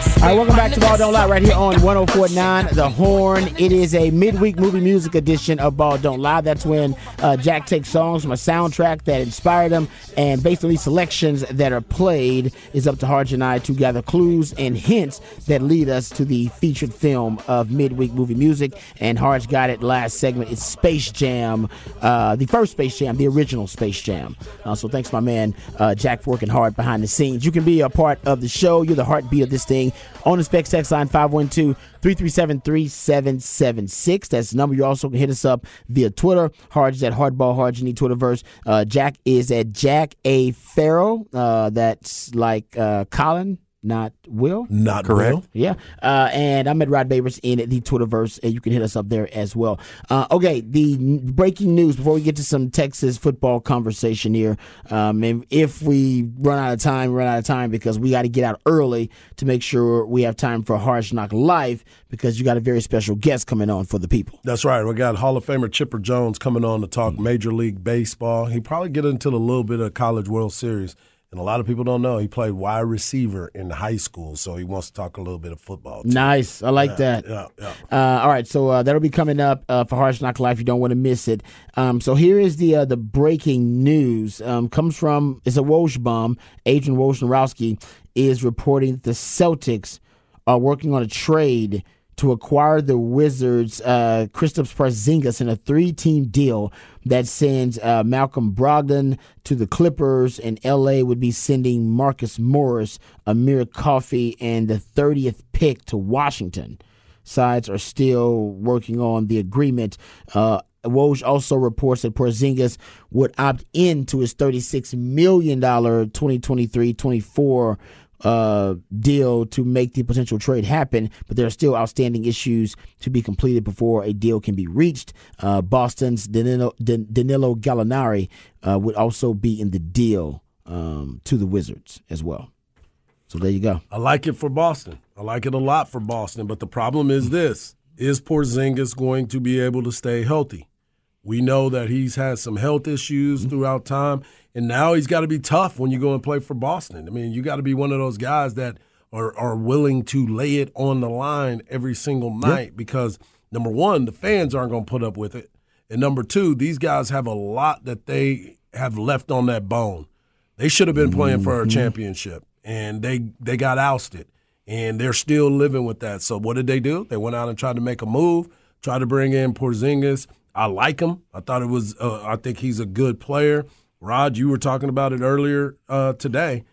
All right, welcome back to Ball Don't Lie right here on 1049 The Horn. It is a midweek movie music edition of Ball Don't Lie. That's when uh, Jack takes songs from a soundtrack that inspired him, and based on these selections that are played, is up to Harge and I to gather clues and hints that lead us to the featured film of midweek movie music. And Harge got it last segment. It's Space Jam, uh, the first Space Jam, the original Space Jam. Uh, so thanks, my man, uh, Jack, for working hard behind the scenes. You can be a part of the show. You're the heartbeat of this thing on the Specs text line 512 337 3776. That's the number. You also can hit us up via Twitter. Hard's at Hardball Hard. Need Twitterverse. Uh, Jack is at Jack A. Farrell. Uh, that's like uh, Colin not Will. Not correct. Will. Yeah. Uh, and I'm at Rod Babers in the Twitterverse, and you can hit us up there as well. Uh, okay, the breaking news before we get to some Texas football conversation here. Um, and if we run out of time, run out of time because we got to get out early to make sure we have time for Harge Knock Live because you got a very special guest coming on for the people. That's right. We got Hall of Famer Chipper Jones coming on to talk mm-hmm. Major League Baseball. He probably get into a little bit of College World Series. And a lot of people don't know he played wide receiver in high school, so he wants to talk a little bit of football. Too. Nice, I like yeah, that. Yeah, yeah. Uh, all right, so uh, that'll be coming up uh, for Harge Knock Life. You don't want to miss it. Um, so here is the uh, the breaking news. Um, comes from it's a Woj bomb. Adrian Wojnarowski is reporting that the Celtics are working on a trade to acquire the Wizards' uh, Kristaps Porzingis in a three-team deal that sends uh, Malcolm Brogdon to the Clippers, and LA would be sending Marcus Morris, Amir Coffey, and the 30th pick to Washington. Sides are still working on the agreement. Uh, Woj also reports that Porzingis would opt in to his $36 million 2023 24 uh, deal to make the potential trade happen, but there are still outstanding issues to be completed before a deal can be reached. Uh, Boston's Danilo, Danilo Gallinari uh, would also be in the deal um, to the Wizards as well. So there you go. I like it for Boston. I like it a lot for Boston, but the problem is this: is Porzingis going to be able to stay healthy? We know that he's had some health issues mm-hmm. throughout time, and now he's got to be tough when you go and play for Boston. I mean, you got to be one of those guys that are, are willing to lay it on the line every single night yep. because number one, the fans aren't going to put up with it, and number two, these guys have a lot that they have left on that bone. They should have been playing for a mm-hmm. championship, and they they got ousted, and they're still living with that. So what did they do? They went out and tried to make a move, tried to bring in Porzingis I like him. I thought it was. Uh, I think he's a good player. Rod, you were talking about it earlier uh, today.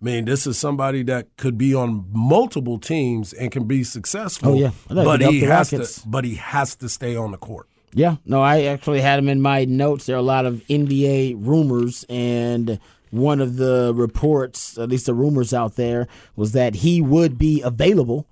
I mean, this is somebody that could be on multiple teams and can be successful. Oh yeah, but he has Rockets. to. But he has to stay on the court. Yeah, no, I actually had him in my notes. There are a lot of NBA rumors, and one of the reports, at least the rumors out there, was that he would be available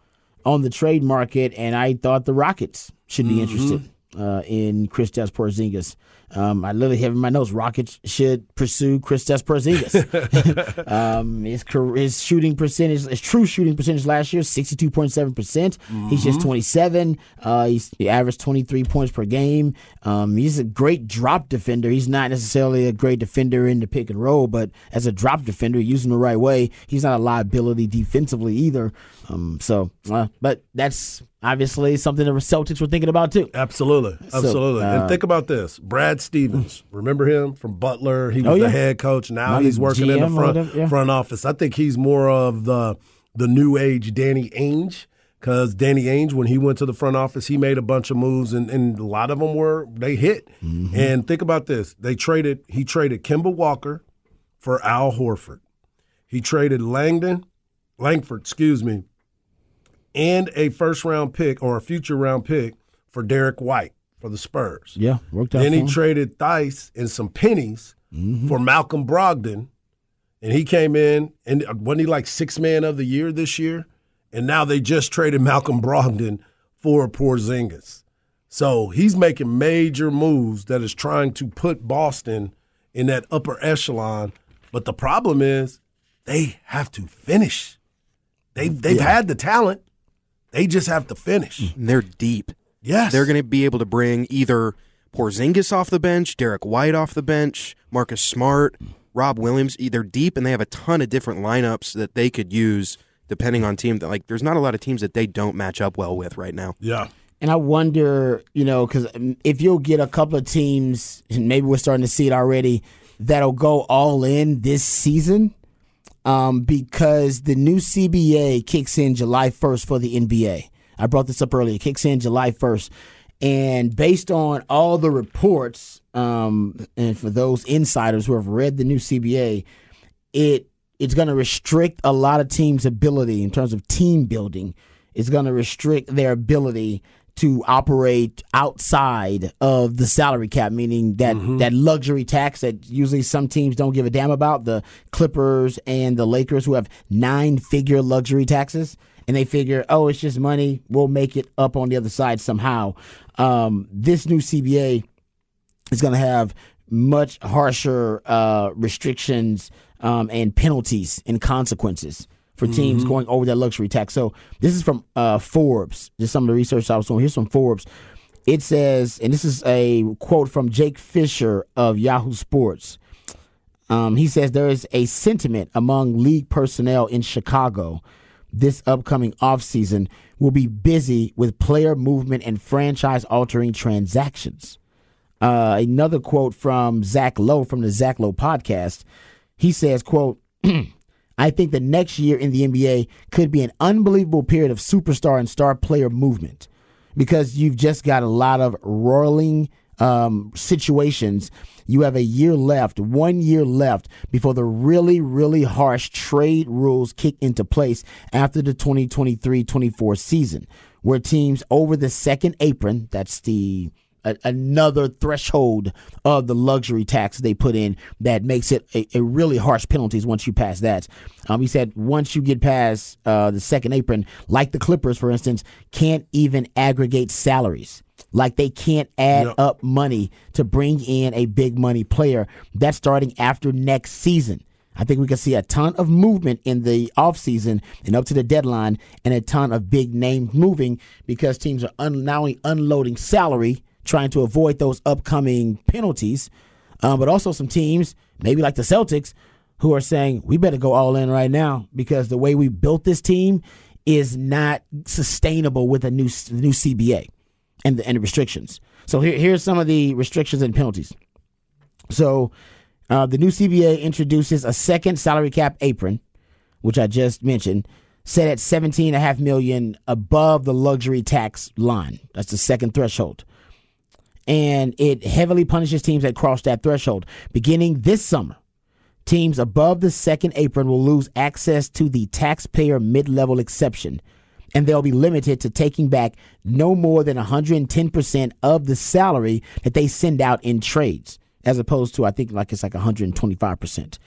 on the trade market, and I thought the Rockets should be mm-hmm. interested uh, in Kristaps Porzingis. Um, I literally have in my notes: Rockets should pursue Kristaps Porzingis. um, his his shooting percentage, his true shooting percentage last year, sixty two point seven percent. He's just mm-hmm. twenty seven. Uh, he's he averaged twenty three points per game. Um, he's a great drop defender. He's not necessarily a great defender in the pick and roll, but as a drop defender, using the right way, he's not a liability defensively either. Um, so, uh, but that's obviously something the Celtics were thinking about too. Absolutely, absolutely. So, uh, and think about this: Brad Stevens. Remember him from Butler? He was oh, yeah. the head coach. Now he's working GM in the front yeah. front office. I think he's more of the the new age Danny Ainge. Because Danny Ainge, when he went to the front office, he made a bunch of moves, and, and a lot of them were they hit. Mm-hmm. And think about this: they traded. He traded Kemba Walker for Al Horford. He traded Langdon, Langford, excuse me, and a first round pick or a future round pick for Derrick White for the Spurs. Yeah, worked out. Then he traded Theis and some pennies mm-hmm. for Malcolm Brogdon, and he came in and uh, wasn't he like six man of the year this year? and now they just traded Malcolm Brogdon for Porzingis. So he's making major moves that is trying to put Boston in that upper echelon. But the problem is they have to finish. They've they've yeah. had the talent. They just have to finish. Mm. And they're deep. Yes. They're going to be able to bring either Porzingis off the bench, Derrick White off the bench, Marcus Smart, Rob Williams. They're deep and they have a ton of different lineups that they could use depending on team. That like, there's not a lot of teams that they don't match up well with right now. Yeah. And I wonder, you know, because um, if you'll get a couple of teams, and maybe we're starting to see it already, that'll go all in this season um, because the new CBA kicks in July 1st for the NBA. I brought this up earlier. It kicks in July 1st. And based on all the reports, um, and for those insiders who have read the new CBA, it it's going to restrict a lot of teams' ability in terms of team building. It's going to restrict their ability to operate outside of the salary cap, meaning that mm-hmm. that luxury tax that usually some teams don't give a damn about. The Clippers and the Lakers, who have nine figure luxury taxes, and they figure, oh, it's just money. We'll make it up on the other side somehow. Um, this new CBA is going to have much harsher uh, restrictions um, and penalties and consequences for teams mm-hmm. going over that luxury tax. So this is from uh, Forbes. Just some of the research I was doing. Here's from Forbes. It says, and this is a quote from Jake Fisher of Yahoo Sports. Um, he says there is a sentiment among league personnel in Chicago this upcoming offseason will be busy with player movement and franchise altering transactions. Uh, another quote from Zach Lowe from the Zach Lowe podcast. He says, quote, I think the next year in the NBA could be an unbelievable period of superstar and star player movement because you've just got a lot of rolling um, situations. You have a year left, one year left before the really, really harsh trade rules kick into place after the 2023 24 season, where teams over the second apron, that's the a, another threshold of the luxury tax they put in that makes it a, a really harsh penalties once you pass that. Um, he said once you get past uh, the second apron, like the Clippers, for instance, can't even aggregate salaries. Like they can't add yep. up money to bring in a big money player. That's starting after next season. I think we can see a ton of movement in the offseason and up to the deadline and a ton of big names moving because teams are un- now unloading salary trying to avoid those upcoming penalties. Um, but also some teams, maybe like the Celtics, who are saying we better go all in right now because the way we built this team is not sustainable with a new new CBA and the and the restrictions. So here, here's some of the restrictions and penalties. So uh, the new CBA introduces a second salary cap apron, which I just mentioned, set at 17.5 million above the luxury tax line. That's the second threshold and it heavily punishes teams that cross that threshold. Beginning this summer, teams above the second apron will lose access to the taxpayer mid level exception, and they'll be limited to taking back no more than 110% of the salary that they send out in trades, as opposed to, I think, like it's like 125%.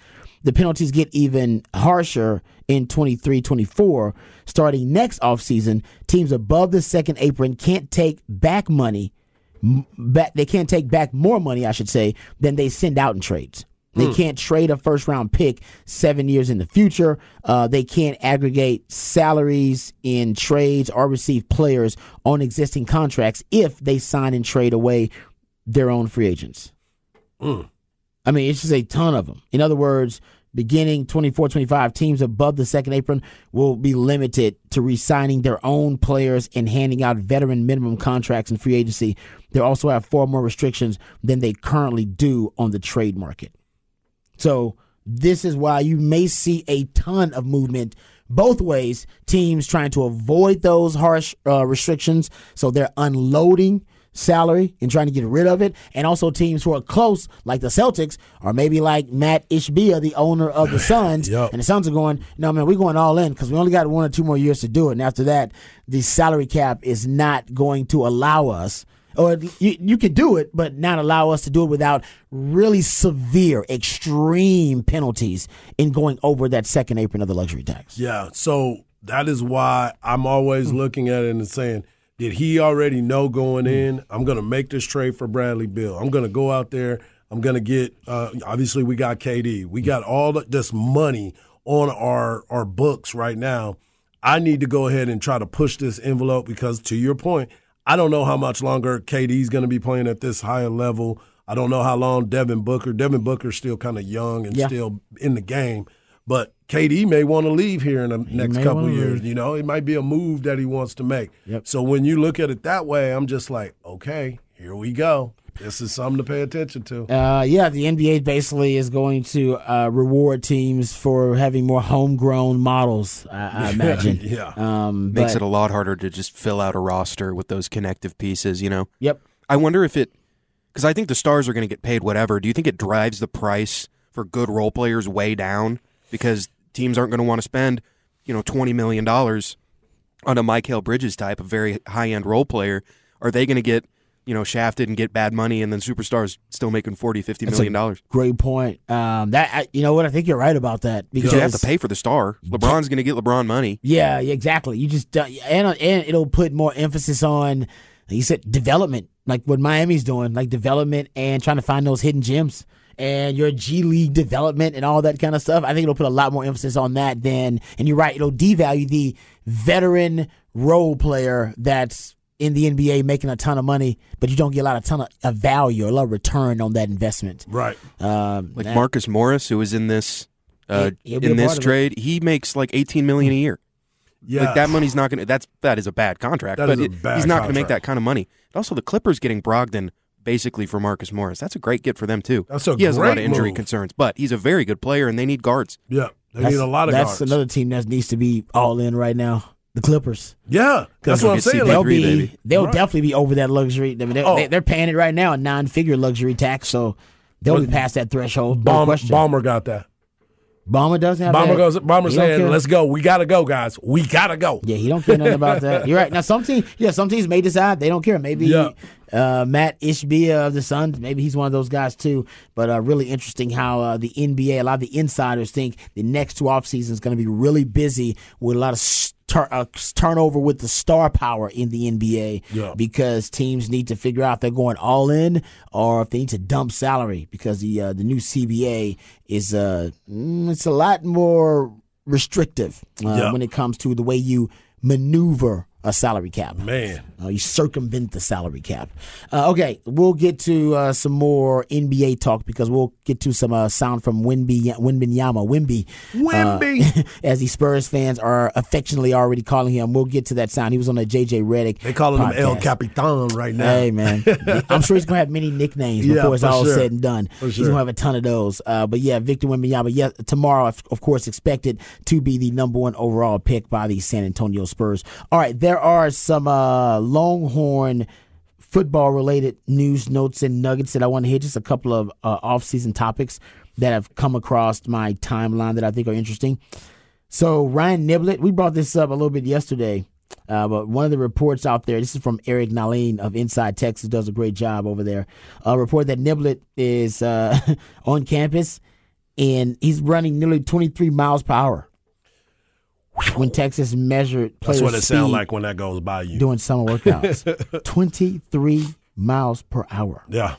The penalties get even harsher in 23 24. Starting next offseason, teams above the second apron can't take back money back, they can't take back more money, I should say, than they send out in trades. They mm. can't trade a first round pick seven years in the future. Uh, they can't aggregate salaries in trades or receive players on existing contracts if they sign and trade away their own free agents. Mm. I mean, it's just a ton of them. In other words, beginning 24 25 teams above the second apron will be limited to re-signing their own players and handing out veteran minimum contracts in free agency. They also have far more restrictions than they currently do on the trade market. So this is why you may see a ton of movement both ways teams trying to avoid those harsh uh, restrictions. So they're unloading salary and trying to get rid of it, and also teams who are close, like the Celtics, or maybe like Matt Ishbia, the owner of the Suns, yep. and the Suns are going, no man, we're going all in because we only got one or two more years to do it, and after that, the salary cap is not going to allow us. Or you, you can do it, but not allow us to do it without really severe, extreme penalties in going over that second apron of the luxury tax. Yeah. So that is why I'm always looking at it and saying, did he already know going in? I'm going to make this trade for Bradley Beal. I'm going to go out there. I'm going to get. Uh, obviously, we got KD. We got all this money on our our books right now. I need to go ahead and try to push this envelope because, to your point, I don't know how much longer KD is going to be playing at this higher level. I don't know how long Devin Booker. Devin Booker's still kind of young and Yeah. still in the game, but KD may want to leave here in the next couple years. leave. You know, it might be a move that he wants to make. Yep. So when you look at it that way, I'm just like, okay, here we go. This is something to pay attention to. Uh, yeah, the NBA basically is going to uh, reward teams for having more homegrown models. I, I imagine. Yeah. Um, Makes but- it a lot harder to just fill out a roster with those connective pieces, you know? Yep. I wonder if it, because I think the stars are going to get paid whatever. Do you think it drives the price for good role players way down because teams aren't going to want to spend, you know, twenty million dollars on a Mikal Bridges type, a very high end role player? Are they going to get, you know, shafted and get bad money, and then superstars still making 40 50 That's million dollars? Great point. Um, that I, you know what I think you're right about that because you have to pay for the star. LeBron's going to get LeBron money. Yeah, yeah, exactly. You just uh, and and it'll put more emphasis on, like you said, development, like what Miami's doing, like development and trying to find those hidden gems and your G League development and all that kind of stuff. I think it'll put a lot more emphasis on that than. And you're right, it'll devalue the veteran role player that's in the NBA making a ton of money, but you don't get a lot of ton of, of value or a lot of return on that investment. Right. Um, Like that- Marcus Morris, who was in this uh, He- he'll be a in this part of it. trade, he makes like 18 million a year. Yeah. Like that money's not going to. That's that is a bad contract. That but is a it- bad he's not going to make that kind of money. And also, the Clippers getting Brogdon basically for Marcus Morris. That's a great get for them too. That's a he has a lot of injury move. concerns, but he's a very good player, and they need guards. Yeah. They that's, need a lot of guards. That's guards. another team that needs to be all in right now. The Clippers. yeah. That's what I'm saying. They'll Like, be, baby. they'll Right. definitely be over that luxury. I mean, they're, Oh. they, they're paying it right now, a non-figure luxury tax. So they'll be past that threshold. No Ballmer, question. Ballmer got that. Ballmer does have Ballmer that. goes. Ballmer saying, "Let's go. We gotta go, guys. We gotta go." Yeah, he don't care nothing about that. You're right. Now some teams, yeah, some teams may decide they don't care. Maybe Yeah. uh, Matt Ishbia of the Suns, maybe he's one of those guys too. But uh, really interesting how uh, the NBA, a lot of the insiders think the next two off seasons is going to be really busy with a lot of star, uh, turnover with the star power in the NBA Yeah. because teams need to figure out if they're going all in or if they need to dump salary because the uh, the new CBA is uh mm, it's a lot more restrictive uh, Yeah. when it comes to the way you maneuver a salary cap. Man, Uh, you circumvent the salary cap. Uh, okay, we'll get to uh, some more NBA talk because we'll get to some uh, sound from Wimby, Wimbenyama, Wimby, Wimby. uh, as the Spurs fans are affectionately already calling him. We'll get to that sound. He was on the JJ Redick. they calling him El. Capitan right now. Hey man, I'm sure he's gonna have many nicknames Yeah, before it's all sure. said and done. For He's gonna have a ton of those. Uh, but yeah, Victor Wembanyama. Yeah, tomorrow, of of course, expected to be the number one overall pick by the San Antonio Spurs. All right, there are some uh, Longhorn football related news, notes, and nuggets that I want to hit. Just a couple of uh, off season topics that have come across my timeline that I think are interesting. So Ryan Niblett, we brought this up a little bit yesterday, uh, but one of the reports out there, this is from Eric Nahlin of Inside Texas, does a great job over there. A report that Niblett is uh, on campus and he's running nearly 23 miles per hour when Texas measured players' That's what it sounds like when that goes by you. doing summer workouts. 23 miles per hour. yeah,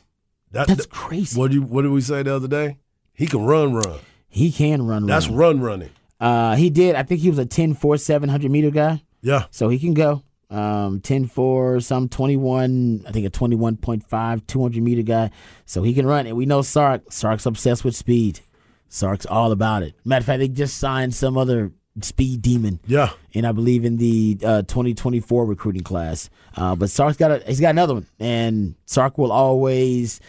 that, That's crazy. What do you, What did we say the other day? He can run, run. He can run. That's run. run, running. Uh, he did. I think he was a 10 4 700 meter guy. Yeah, So he can go. Um, 10 4, some 21, I think a 21.5, 200 meter guy. So he can run. And we know Sark. Sark's obsessed with speed. Sark's all about it. Matter of fact, they just signed some other speed demon. yeah. And I believe in the uh, 2024 recruiting class. Uh, but Sark's got a, he's got another one. And Sark will always,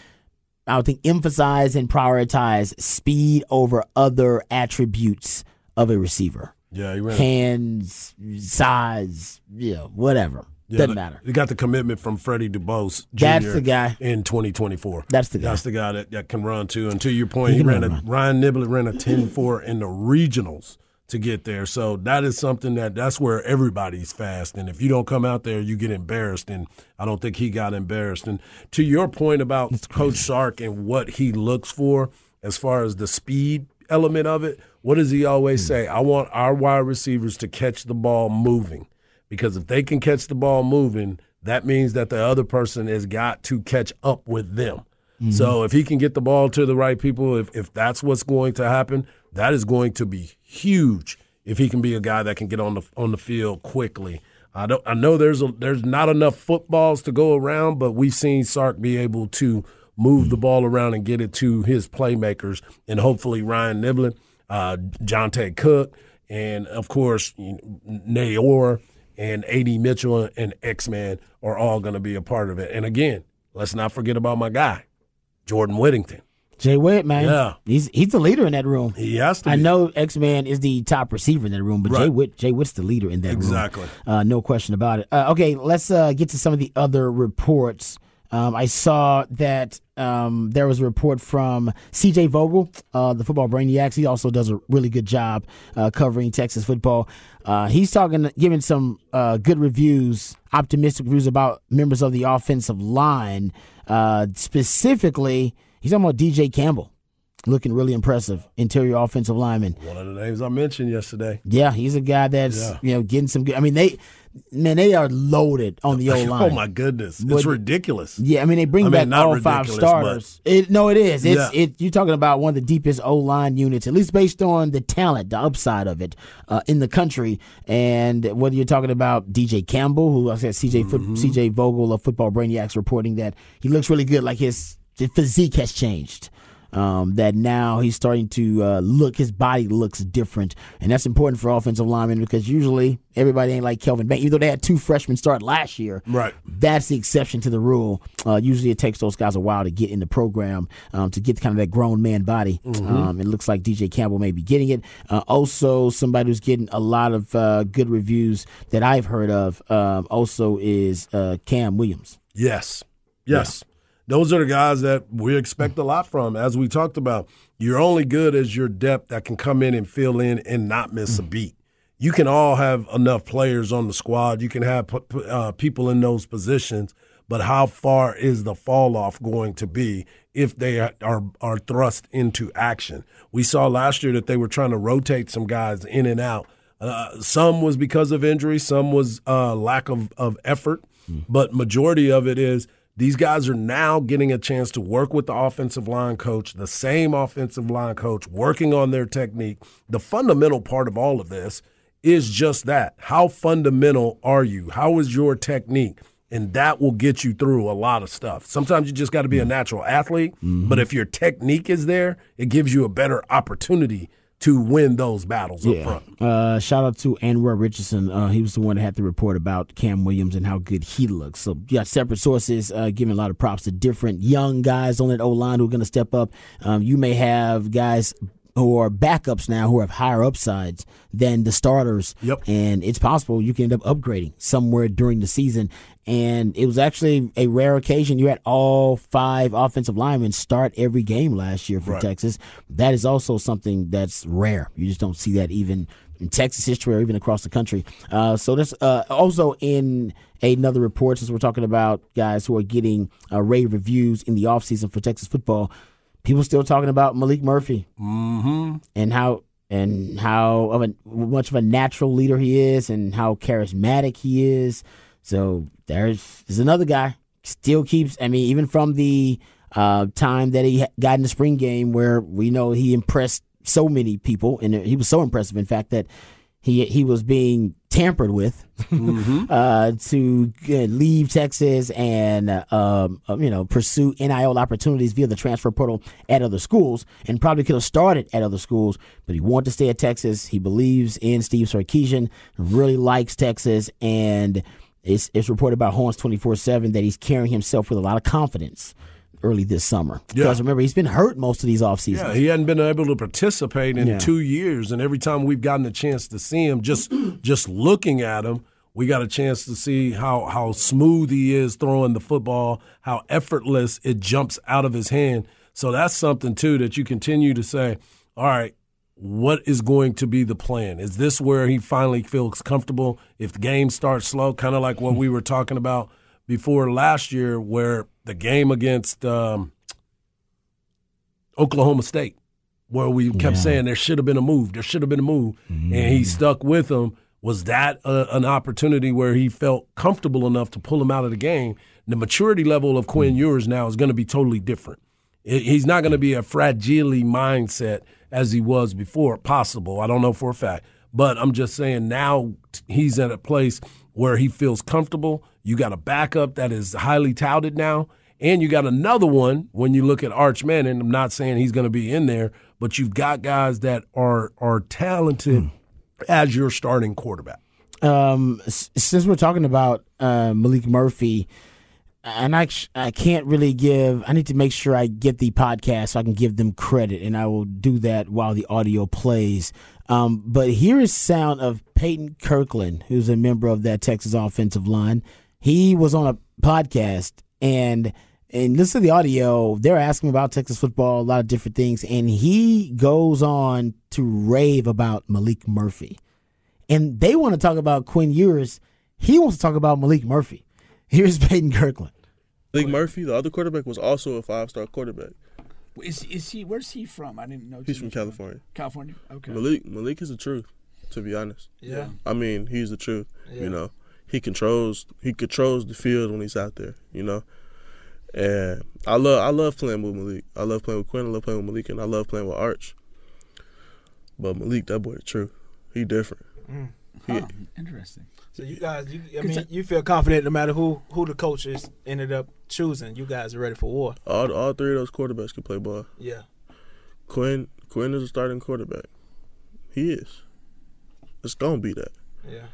I would think, emphasize and prioritize speed over other attributes of a receiver Yeah, hands, size, you know, whatever. yeah, Doesn't matter. He got the commitment from Freddie DuBose Jr. That's the guy. in 2024. That's the guy. That's the guy that, that can run too. And to your point, He he, ran a. Ryan Niblett ran a 10-4 in the regionals to get there. So that is something that that's where everybody's fast. And if you don't come out there, you get embarrassed. And I don't think he got embarrassed. And to your point about Coach Sark and what he looks for as far as the speed element of it, what does he always hmm. say? I want our wide receivers to catch the ball moving. Because if they can catch the ball moving, that means that the other person has got to catch up with them. Mm-hmm. So if he can get the ball to the right people, if, if that's what's going to happen, that is going to be huge if he can be a guy that can get on the on the field quickly. I don't I know there's a, there's not enough footballs to go around, but we've seen Sark be able to move the ball around and get it to his playmakers, and hopefully Ryan Niblett, uh, Johntay Cook, and of course Neyor and Ad Mitchell and X Man are all going to be a part of it. And again, let's not forget about my guy, Jordan Whittington. Jay Witt, man. Yeah. He's he's the leader in that room. He has to I be. know X Man is the top receiver in that room, but Jay Right. Witt Jay Witt's the leader in that Exactly. room. Uh, no question about it. Uh, okay, let's uh, get to some of the other reports. Um, I saw that um, there was a report from CJ Vogel, uh, the football brainiacs. He also does a really good job uh, covering Texas football. Uh, he's talking, giving some uh, good reviews, optimistic reviews about members of the offensive line. Uh, specifically, he's talking about DJ Campbell, looking really impressive, interior offensive lineman. One of the names I mentioned yesterday. Yeah, he's a guy that's Yeah. you know getting some good. I mean, they man, they are loaded on the O line. Oh my goodness, But- it's ridiculous. Yeah, I mean they bring I mean, back all five starters. It, no, it is. It's Yeah. it. You're talking about one of the deepest O line units, at least based on the talent, the upside of it uh, in the country. And whether you're talking about DJ Campbell, who I said CJ Mm-hmm. CJ Vogel of Football Brainiacs reporting that he looks really good, like his, his physique has changed. Um, that now he's starting to uh, look, his body looks different, and that's important for offensive linemen because usually everybody ain't like Kelvin Banks. Even though they had two freshmen start last year, Right. that's the exception to the rule. Uh, usually, it takes those guys a while to get in the program um, to get kind of that grown man body. Um, it looks like DJ Campbell may be getting it. Uh, also, somebody who's getting a lot of uh, good reviews that I've heard of um, also is uh, Cam Williams. Yes. Yes. Those are the guys that we expect a lot from. As we talked about, you're only good as your depth that can come in and fill in and not miss a beat. You can all have enough players on the squad. You can have uh, people in those positions, but how far is the fall off going to be if they are, are are thrust into action? We saw last year that they were trying to rotate some guys in and out. Uh, some was because of injury, some was uh, lack of, of effort, but majority of it is these guys are now getting a chance to work with the offensive line coach, the same offensive line coach, working on their technique. The fundamental part of all of this is just that. How fundamental are you? How is your technique? And that will get you through a lot of stuff. Sometimes you just got to be a mm. natural athlete, mm-hmm. but if your technique is there, it gives you a better opportunity to win those battles up front. Uh, shout out to Anwar Richardson. Uh, he was the one that had the report about Cam Williams and how good he looks. So, yeah, separate sources uh, giving a lot of props to different young guys on that O line who are going to step up. Um, you may have guys who are backups now who have higher upsides than the starters. Yep. And it's possible you can end up upgrading somewhere during the season. And it was actually a rare occasion. You had all five offensive linemen start every game last year for Right. Texas. That is also something that's rare. You just don't see that even in Texas history or even across the country. Uh, so that's uh, also in another report, since we're talking about guys who are getting uh, rave reviews in the offseason for Texas football, people still talking about Maalik Murphy Mm-hmm. and how and how of a much of a natural leader he is and how charismatic he is. So there's there's another guy still keeps. I mean, even from the uh, time that he got in the spring game, where we know he impressed so many people, and he was so impressive, in fact, that he he was being tampered with uh, to uh, leave Texas and uh, um, uh, you know pursue NIL opportunities via the transfer portal at other schools, and probably could have started at other schools, but he wanted to stay at Texas. He believes in Steve Sarkisian, really likes Texas, and it's it's reported by Horns twenty four seven that he's carrying himself with a lot of confidence early this summer. Yeah. Because remember, he's been hurt most of these off seasons. Yeah, he hadn't been able to participate in Yeah. two years, and every time we've gotten a chance to see him, just just looking at him, we got a chance to see how how smooth he is throwing the football, how effortless it jumps out of his hand. So that's something too that you continue to say, all right. What is going to be the plan? Is this where he finally feels comfortable? If the game starts slow, kind of like what we were talking about before last year, where the game against um, Oklahoma State, where we kept Yeah. saying there should have been a move, there should have been a move, and he stuck with them. Was that a, an opportunity where he felt comfortable enough to pull him out of the game? The maturity level of Quinn Ewers now is going to be totally different. He's not going to be a fragile mindset as he was before. Possible, I don't know for a fact, but I'm just saying now he's at a place where he feels comfortable. You got a backup that is highly touted now, and you got another one when you look at Arch Manning. I'm not saying he's going to be in there, but you've got guys that are are talented as your starting quarterback. um, since we're talking about uh, Maalik Murphy, and I I can't really give. I need to make sure I get the podcast so I can give them credit, and I will do that while the audio plays. Um, but here is sound of Peyton Kirkland, who's a member of that Texas offensive line. He was on a podcast and. And listen to the audio. They're asking about Texas football, a lot of different things, and he goes on to rave about Maalik Murphy and they want to talk about Quinn Ewers. He wants to talk about Maalik Murphy. Here's Peyton Kirkland. Maalik Murphy, the other quarterback, was also a five star quarterback. Is is he? Where's he from? I didn't know. He's from California. California. Okay. Maalik Maalik is the truth, to be honest. Yeah. I mean, he's the truth. Yeah. You know, he controls he controls the field when he's out there. You know, and I love I love playing with Maalik. I love playing with Quinn. I love playing with Maalik, and I love playing with Arch. But Maalik, that boy, the truth. He different. Mm. He, Huh, interesting. So you guys, you, I mean, you feel confident no matter who who the coaches ended up choosing. You guys are ready for war. all all three of those quarterbacks can play ball. Yeah. Quinn Quinn is a starting quarterback. He is. It's gonna be that. Yeah.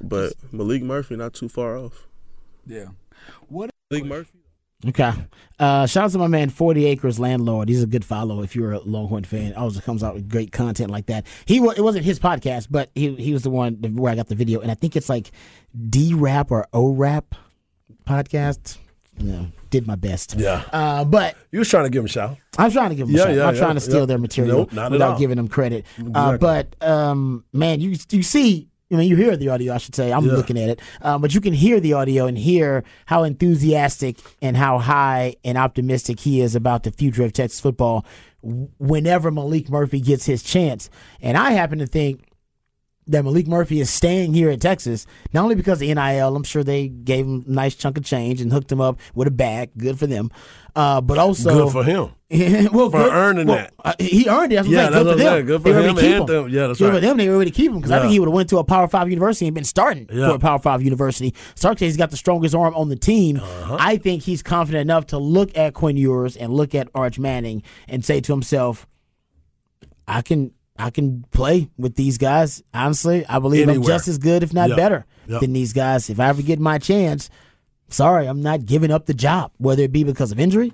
But Maalik Murphy not too far off. Yeah. What Maalik Murphy. Okay. Uh, shout out to my man, 40 Acres Landlord. He's a good follow if you're a Longhorn fan. Always comes out with great content like that. He It wasn't his podcast, but he, he was the one where I got the video. And I think it's like D Rap or O Rap podcast. Yeah, did my best. Yeah. Uh, but You was trying to give him a shout. I'm trying to give them Yeah, a shot. yeah, I'm yeah, trying to steal yeah. their material Nope, without giving them credit. Uh, but um, man, you you see, I mean, you hear the audio. I should say, I'm Yeah. looking at it, um, but you can hear the audio and hear how enthusiastic and how high and optimistic he is about the future of Texas football. Whenever Maalik Murphy gets his chance, and I happen to think that Maalik Murphy is staying here at Texas, not only because of NIL, I'm sure they gave him a nice chunk of change and hooked him up with a bag, good for them, uh, but also Good for him. well, For earning that. uh, he earned it. That's what Yeah, that's Good for them. Good for They him able to keep and them. Yeah, that's Good for them. They were able to keep him because I think he would have went to a Power Five university and been starting Yeah. for a Power Five university. Sark says he's got the strongest arm on the team. Uh-huh. I think he's confident enough to look at Quinn Ewers and look at Arch Manning and say to himself, "I can." I can play with these guys. Honestly, I believe I'm just as good, if not Yep. better, Yep. than these guys. If I ever get my chance, sorry, I'm not giving up the job, whether it be because of injury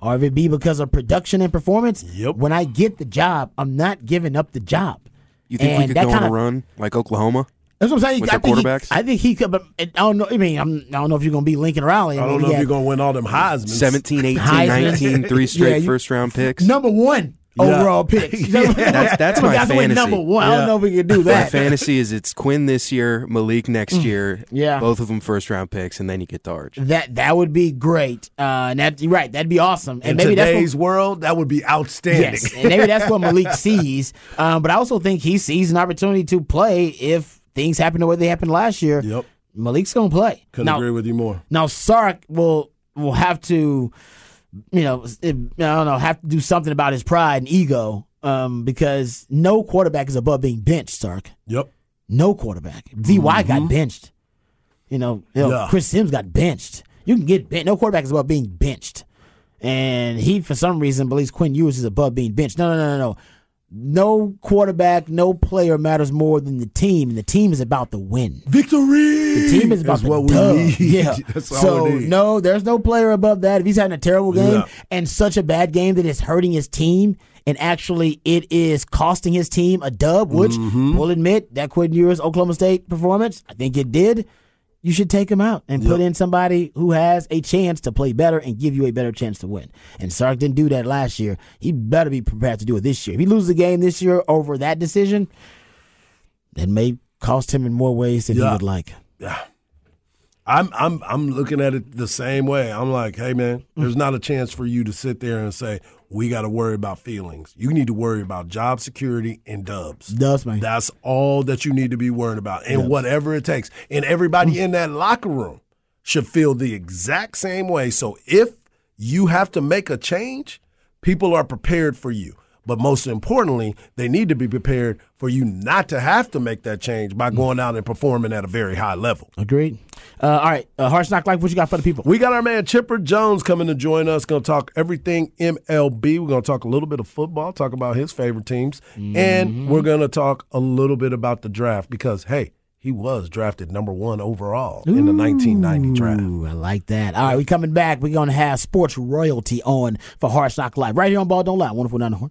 or if it be because of production and performance. Yep. When I get the job, I'm not giving up the job. You think And we could go on a kinda- run like Oklahoma? That's what I'm saying. With I their think he- quarterbacks? I think he could. But I don't know. I mean, I'm, I don't know if you're going to be Lincoln Riley. I don't know if you're going to win all them Heisman. 17, 18, Heisman. 19, three straight Yeah, you- first round picks. number one Yeah. overall pick. That's- that's my guys win fantasy. Number one. I don't know if we can do that. My fantasy is it's Quinn this year, Maalik next year. Yeah. Both of them first round picks, and then you get to Arch. That that would be great. Uh, and that, you're right. That'd be awesome. And In maybe that's what, today's world, that would be outstanding. Yes, and maybe that's what Maalik sees. Um, but I also think he sees an opportunity to play if things happen the way they happened last year. Yep. Maalik's gonna play. Couldn't now, agree with you more. now Sark will will have to, you know, it- I don't know, have to do something about his pride and ego. Um, because no quarterback is above being benched, Sark. Yep. No quarterback. VY got benched. You know, you know, Yeah. Chris Simms got benched. You can get benched. No quarterback is above being benched. And he, for some reason, believes Quinn Ewers is above being benched. No, no, no, no, no. Quarterback, no player matters more than the team, and the team is about the win. Victory. The team is about That's what we need. Yeah. That's so no, there's no player above that. If he's having a terrible game and such a bad game that it's hurting his team, and actually it is costing his team a dub, which Mm-hmm. we'll admit that Quinn Ewers Oklahoma State performance, I think it did. You should take him out and put in somebody who has a chance to play better and give you a better chance to win. And Sark didn't do that last year. He better be prepared to do it this year. If he loses the game this year over that decision, that may cost him in more ways than he would like. Yeah. I'm I'm I'm looking at it the same way. I'm like, hey man, mm. there's not a chance for you to sit there and say we got to worry about feelings. You need to worry about job security and dubs. Dubs, man. That's all that you need to be worried about, and whatever it takes. And everybody mm. in that locker room should feel the exact same way. So if you have to make a change, people are prepared for you. But most importantly, they need to be prepared for you not to have to make that change by going out and performing at a very high level. Agreed. Uh, all right, uh, Harge Knock Life, what you got for the people? We got our man Chipper Jones coming to join us. Going to talk everything MLB. We're going to talk a little bit of football, talk about his favorite teams, and we're going to talk a little bit about the draft because, hey, he was drafted number one overall in the 1990 draft. Ooh, I like that. All right, we coming back. We're going to have sports royalty on for Harge Knock Live right here on Ball Don't Lie. Wonderful down the horn.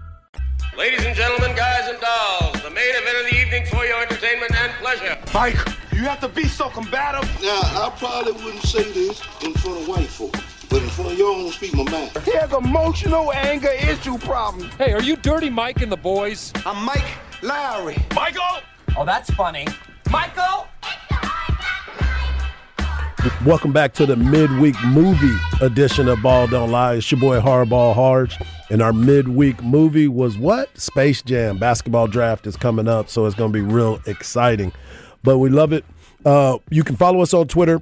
Ladies and gentlemen, guys and dolls, the main event of the evening for your entertainment and pleasure. Mike, you have to be so combative. Now, I probably wouldn't say this in front of white folk, but in front of y'all, I'm gonna speak my mind. He has emotional anger issue problems. Hey, are you Dirty Mike and the boys? I'm Mike Lowrey. Michael! Oh, that's funny. Michael! Welcome back to the midweek movie edition of Ball Don't Lie. It's your boy Hardball Harge. And our midweek movie was what? Space Jam. Basketball draft is coming up, so it's going to be real exciting. But we love it. Uh, you can follow us on Twitter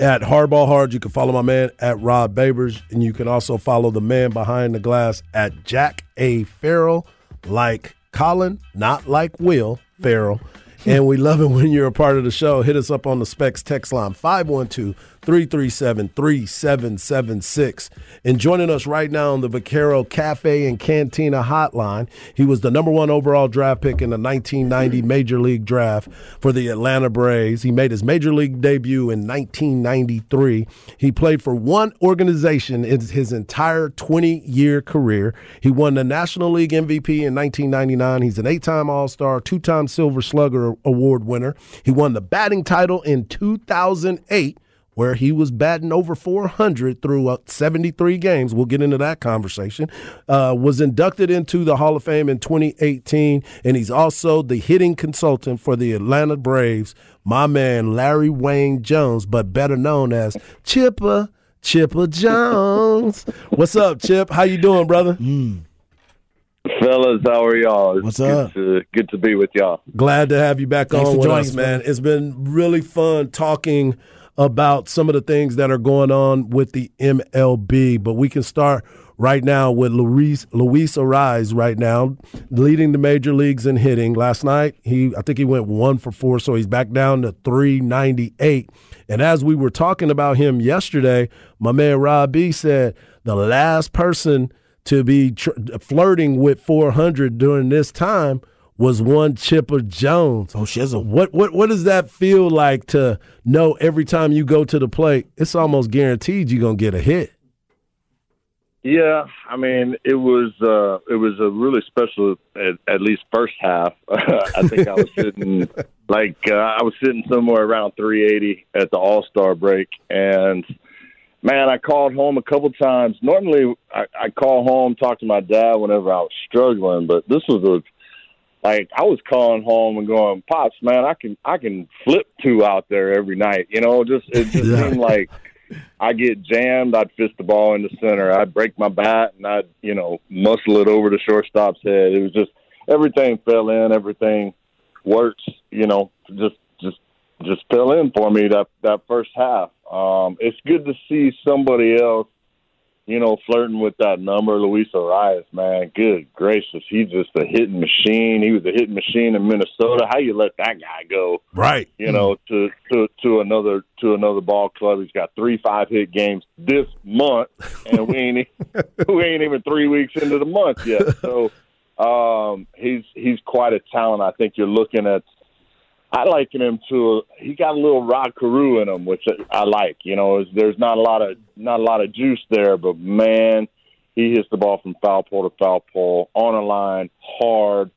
at Hardball Hard. You can follow my man at Rod Babers. And you can also follow the man behind the glass at Jack A. Farrell, like Colin, not like Will Ferrell. And we love it when you're a part of the show. Hit us up on the Specs text line 512 337 3776. And joining us right now on the Vaquero Cafe and Cantina hotline, he was the number one overall draft pick in the 1990 Major League Draft for the Atlanta Braves. He made his Major League debut in 1993. He played for one organization in his entire 20 year career. He won the National League MVP in 1999. He's an eight time All Star, two time Silver Slugger Award winner. He won the batting title in 2008 where he was batting over 400 through uh, 73 games. We'll get into that conversation. Uh, was inducted into the Hall of Fame in 2018, and he's also the hitting consultant for the Atlanta Braves. My man Larry Wayne Jones, but better known as Chipper Chipper Jones. What's up, Chip? How you doing, brother? Fellas, how are y'all? It's What's good up? To, good to be with y'all. Glad to have you back Thanks on for with joining us, us, man. It's been really fun talking about some of the things that are going on with the MLB, but we can start right now with Luis Luis Arraez right now, leading the major leagues in hitting. Last night, he I think he went one for four, so he's back down to 398. And as we were talking about him yesterday, my man Rod B said the last person to be tr- flirting with 400 during this time was one Chipper Jones. Oh, shizzle. What what what does that feel like to know every time you go to the plate, it's almost guaranteed you're gonna get a hit. Yeah, I mean, it was uh, it was a really special at, at least first half. I think I was sitting like uh, I was sitting somewhere around 380 at the All Star break, and man, I called home a couple times. Normally, I, I call home, talk to my dad whenever I was struggling, but this was a like I was calling home and going, "Pops, man, I can I can flip two out there every night." You know, just it just Yeah. seemed like I get jammed, I'd fist the ball in the center. I'd break my bat and I'd, you know, muscle it over the shortstop's head. It was just everything fell in, everything works, you know, just just just fell in for me that that first half. Um it's good to see somebody else, you know, flirting with that number, Luis Arraez, man. Good gracious. He's just a hitting machine. He was a hitting machine in Minnesota. How you let that guy go? Right. you know, to to to another to another ball club. He's got three five hit games this month, and we ain't we ain't even three weeks into the month yet. So um, he's he's quite a talent. I think you're looking at I liken him to he got a little Rod Carew in him, which I like. You know, there's not a lot of not a lot of juice there, but man, he hits the ball from foul pole to foul pole on a line hard.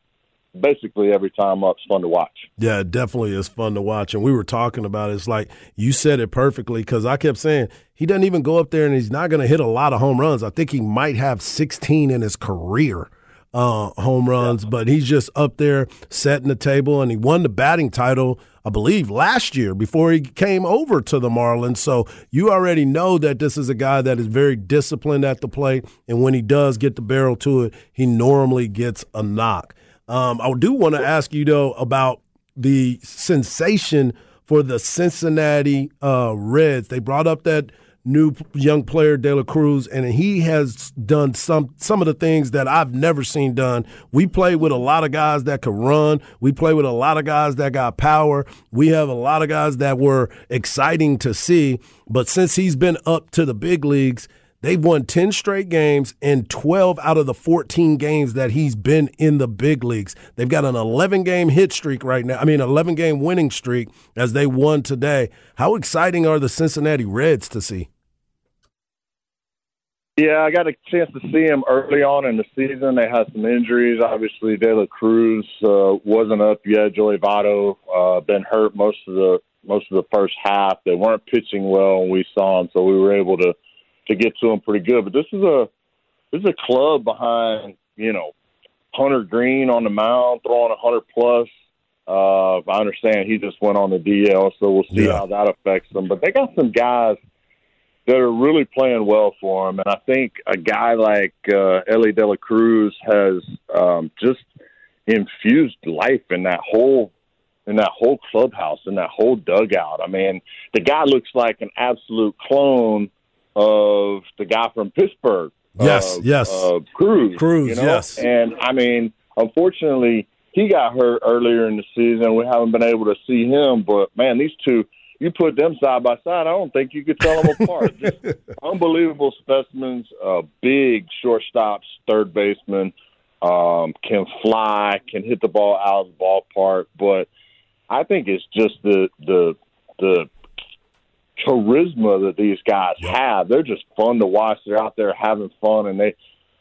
Basically, every time up, it's fun to watch. Yeah, it definitely is fun to watch. And we were talking about it. It's like you said it perfectly because I kept saying he doesn't even go up there and he's not going to hit a lot of home runs. I think he might have 16 in his career uh, home runs, but he's just up there setting the table, and he won the batting title, I believe, last year before he came over to the Marlins. So you already know that this is a guy that is very disciplined at the plate, and when he does get the barrel to it, he normally gets a knock. Um, I do want to ask you though about the sensation for the Cincinnati uh, Reds. They brought up that new young player De La Cruz, and he has done some some of the things that I've never seen done. We play with a lot of guys that could run. We play with a lot of guys that got power. We have a lot of guys that were exciting to see. But since he's been up to the big leagues, They've won 10 straight games and 12 out of the 14 games that he's been in the big leagues. They've got an 11 game hit streak right now. I mean, 11 game winning streak as they won today. How exciting are the Cincinnati Reds to see? Yeah, I got a chance to see him early on in the season. They had some injuries. Obviously, De La Cruz uh, wasn't up yet. Joey Votto uh, been hurt most of the most of the first half. They weren't pitching well when we saw them, so we were able to to get to him pretty good. But this is a this is a club behind you know Hunter Greene on the mound throwing a hundred plus. Uh, I understand he just went on the DL, so we'll see Yeah. how that affects them. But they got some guys that are really playing well for him, and I think a guy like uh, Elly De La Cruz has um, just infused life in that whole in that whole clubhouse in that whole dugout. I mean, the guy looks like an absolute clone of the guy from Pittsburgh. Yes, uh, yes. uh, Cruz. Cruz, you know? yes. And I mean, unfortunately, he got hurt earlier in the season. We haven't been able to see him, but man, these two. You put them side by side, I don't think you could tell them apart. Just unbelievable specimens. Uh, big shortstops, third baseman, um, can fly, can hit the ball out of the ballpark. But I think it's just the the the charisma that these guys have. They're just fun to watch. They're out there having fun, and they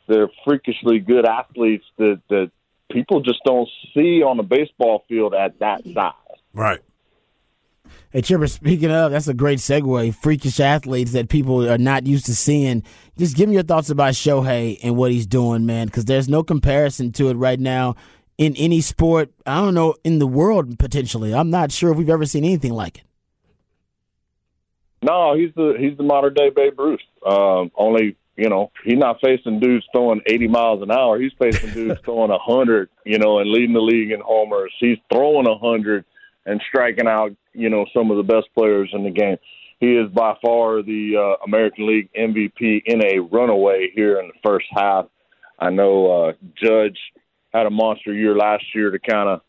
they're freakishly good athletes that that people just don't see on the baseball field at that size. Right. Hey, Chipper, speaking of, that's a great segue. Freakish athletes that people are not used to seeing. Just give me your thoughts about Shohei and what he's doing, man, because there's no comparison to it right now in any sport, I don't know, in the world, potentially. I'm not sure if we've ever seen anything like it. No, he's the he's the modern day Babe Ruth. Um, only you know he's not facing dudes throwing 80 miles an hour. He's facing dudes throwing 100, you know, and leading the league in homers. He's throwing 100 and striking out, you know, some of the best players in the game. He is by far the uh, American League MVP in a runaway here in the first half. I know uh, Judge had a monster year last year to kind of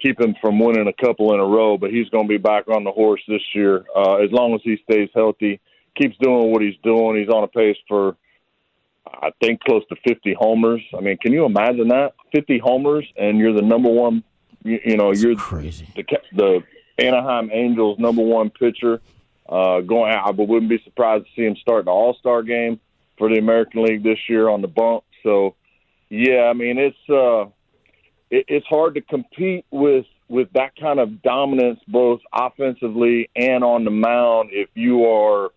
keep him from winning a couple in a row, but he's going to be back on the horse this year uh, as long as he stays healthy, keeps doing what he's doing. He's on a pace for, I think, close to 50 homers. I mean, can you imagine that? 50 homers, and you're the number one. You, you know, you're crazy. The the Anaheim Angels number one pitcher. Uh, going, I wouldn't be surprised to see him start the All Star game for the American League this year on the bump. So, yeah, I mean, it's uh, it, it's hard to compete with with that kind of dominance, both offensively and on the mound, if you are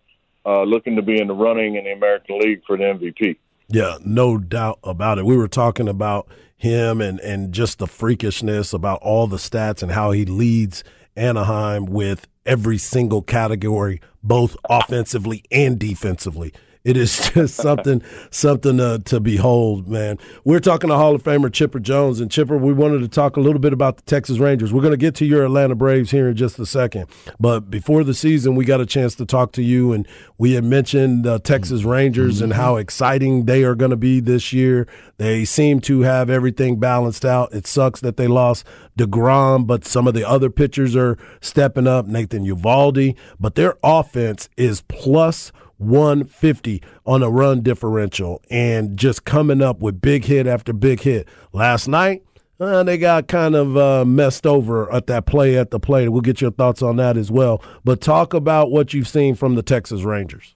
uh, looking to be in the running in the American League for the MVP. Yeah, no doubt about it. We were talking about him and, and just the freakishness about all the stats and how he leads Anaheim with every single category, both offensively and defensively. It is just something something uh, to behold, man. We're talking to Hall of Famer Chipper Jones, and Chipper, we wanted to talk a little bit about the Texas Rangers. We're going to get to your Atlanta Braves here in just a second, but before the season, we got a chance to talk to you, and we had mentioned the Texas Rangers and how exciting they are going to be this year. They seem to have everything balanced out. It sucks that they lost DeGrom, but some of the other pitchers are stepping up. Nathan Eovaldi, but their offense is plus 150 on a run differential and just coming up with big hit after big hit. Last night, uh, they got kind of uh, messed over at that play at the plate. We'll get your thoughts on that as well. But talk about what you've seen from the Texas Rangers.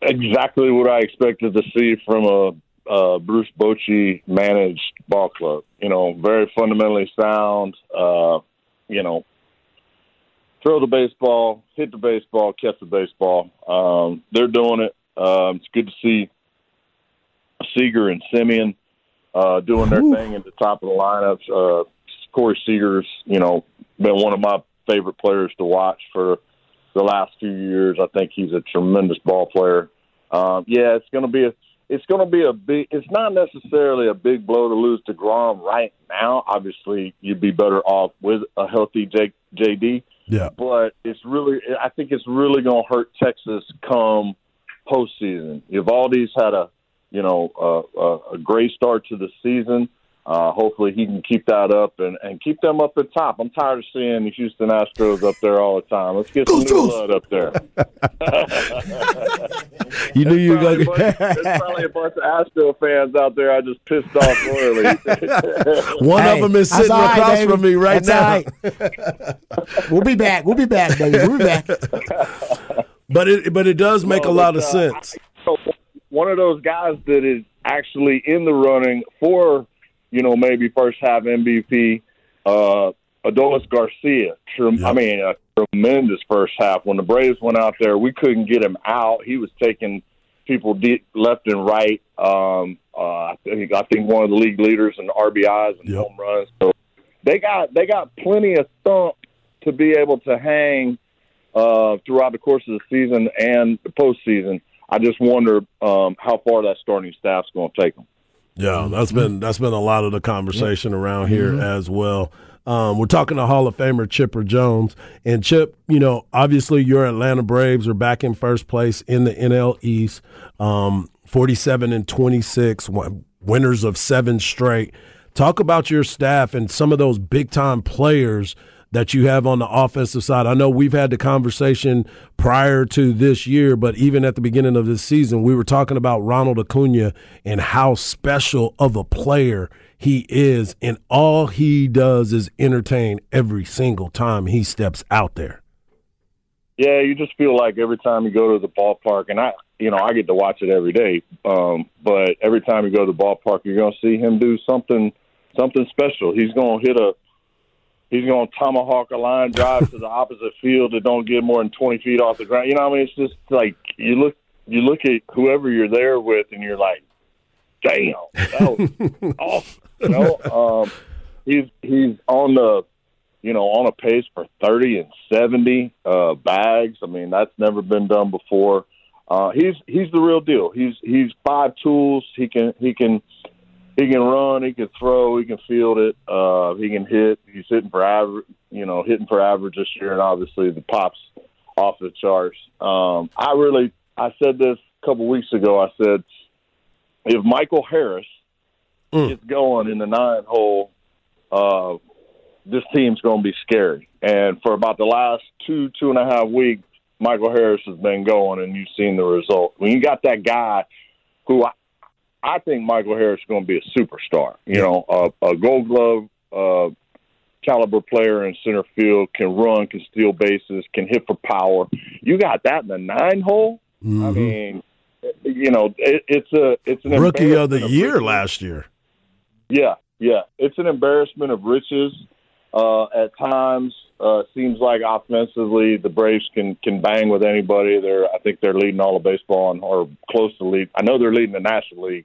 exactly what I expected to see from a, Bruce Bochy managed ball club. You know, very fundamentally sound. Uh, you know, throw the baseball, hit the baseball, catch the baseball. Um, they're doing it. Um, it's good to see Seager and Semien uh, doing their thing at the top of the lineups. Uh, Corey Seager's, you know, been one of my favorite players to watch for the last few years. I think he's a tremendous ball player. Um, yeah, it's going to be a it's going to be a big. It's not necessarily a big blow to lose deGrom right now. Obviously, you'd be better off with a healthy J, JD. Yeah. But it's really, I think it's really going to hurt Texas come postseason. Eovaldi's had a, you know, a, a, a great start to the season. Uh, hopefully he can keep that up and, and keep them up at top. I'm tired of seeing the Houston Astros up there all the time. Let's get some new blood up there. You knew you were going to. bunch- There's probably a bunch of Astro fans out there I just pissed off royally. One of them is sitting all right, across baby. from me right That's now. all right. we'll be back. We'll be back, baby. We'll be back. But it but it does make No, a lot of uh, sense. So one of those guys that is actually in the running for, you know, maybe first half MVP, uh, Adolis Garcia. Trem- I mean, a tremendous first half. When the Braves went out there, we couldn't get him out. He was taking people deep, left and right. Um, uh, I think I think one of the league leaders in RBIs and home runs. So they got they got plenty of thump to be able to hang uh, throughout the course of the season and the postseason. I just wonder um, how far that starting staff's going to take them. Yeah, that's been that's been a lot of the conversation around here Mhm. as well. Um, we're talking to Hall of Famer Chipper Jones, and Chip, you know, obviously your Atlanta Braves are back in first place in the NL East, um, forty-seven and twenty-six, winners of seven straight. Talk about your staff and some of those big-time players that you have on the offensive side. I know we've had the conversation prior to this year, but even at the beginning of this season, we were talking about Ronald Acuna and how special of a player he is, and all he does is entertain every single time he steps out there. Yeah, you just feel like every time you go to the ballpark, and I, you know, I get to watch it every day. Um, but every time you go to the ballpark, you're going to see him do something, something special. He's going to hit a, he's going to tomahawk a line drive to the opposite field that don't get more than 20 feet off the ground. You know, what I mean, it's just like you look, you look at whoever you're there with, and you're like, damn, that was awesome. You know, um, he's he's on the you know, on a pace for 30 and 70 uh, bags. I mean, that's never been done before. Uh, he's he's the real deal. He's he's five tools. He can he can he can run. He can throw. He can field it. Uh, he can hit. He's hitting for average. You know, hitting for average this year, and obviously the pops off the charts. Um, I really I said this a couple weeks ago. I said if Michael Harris gets going in the nine hole. Uh, this team's going to be scary. And for about the last two, two and a half weeks, Michael Harris has been going, and you've seen the result. When you got that guy who I, I think Michael Harris is going to be a superstar, you know, a, a gold glove uh, caliber player in center field, can run, can steal bases, can hit for power. You got that in the nine hole. I mean, you know, it, it's a it's an Mm-hmm. Rookie of the year riches. last year. Yeah, yeah. It's an embarrassment of riches. Uh, at times, uh, seems like offensively the Braves can can bang with anybody. They're I think they're leading all of baseball and or close to lead. I know they're leading the National League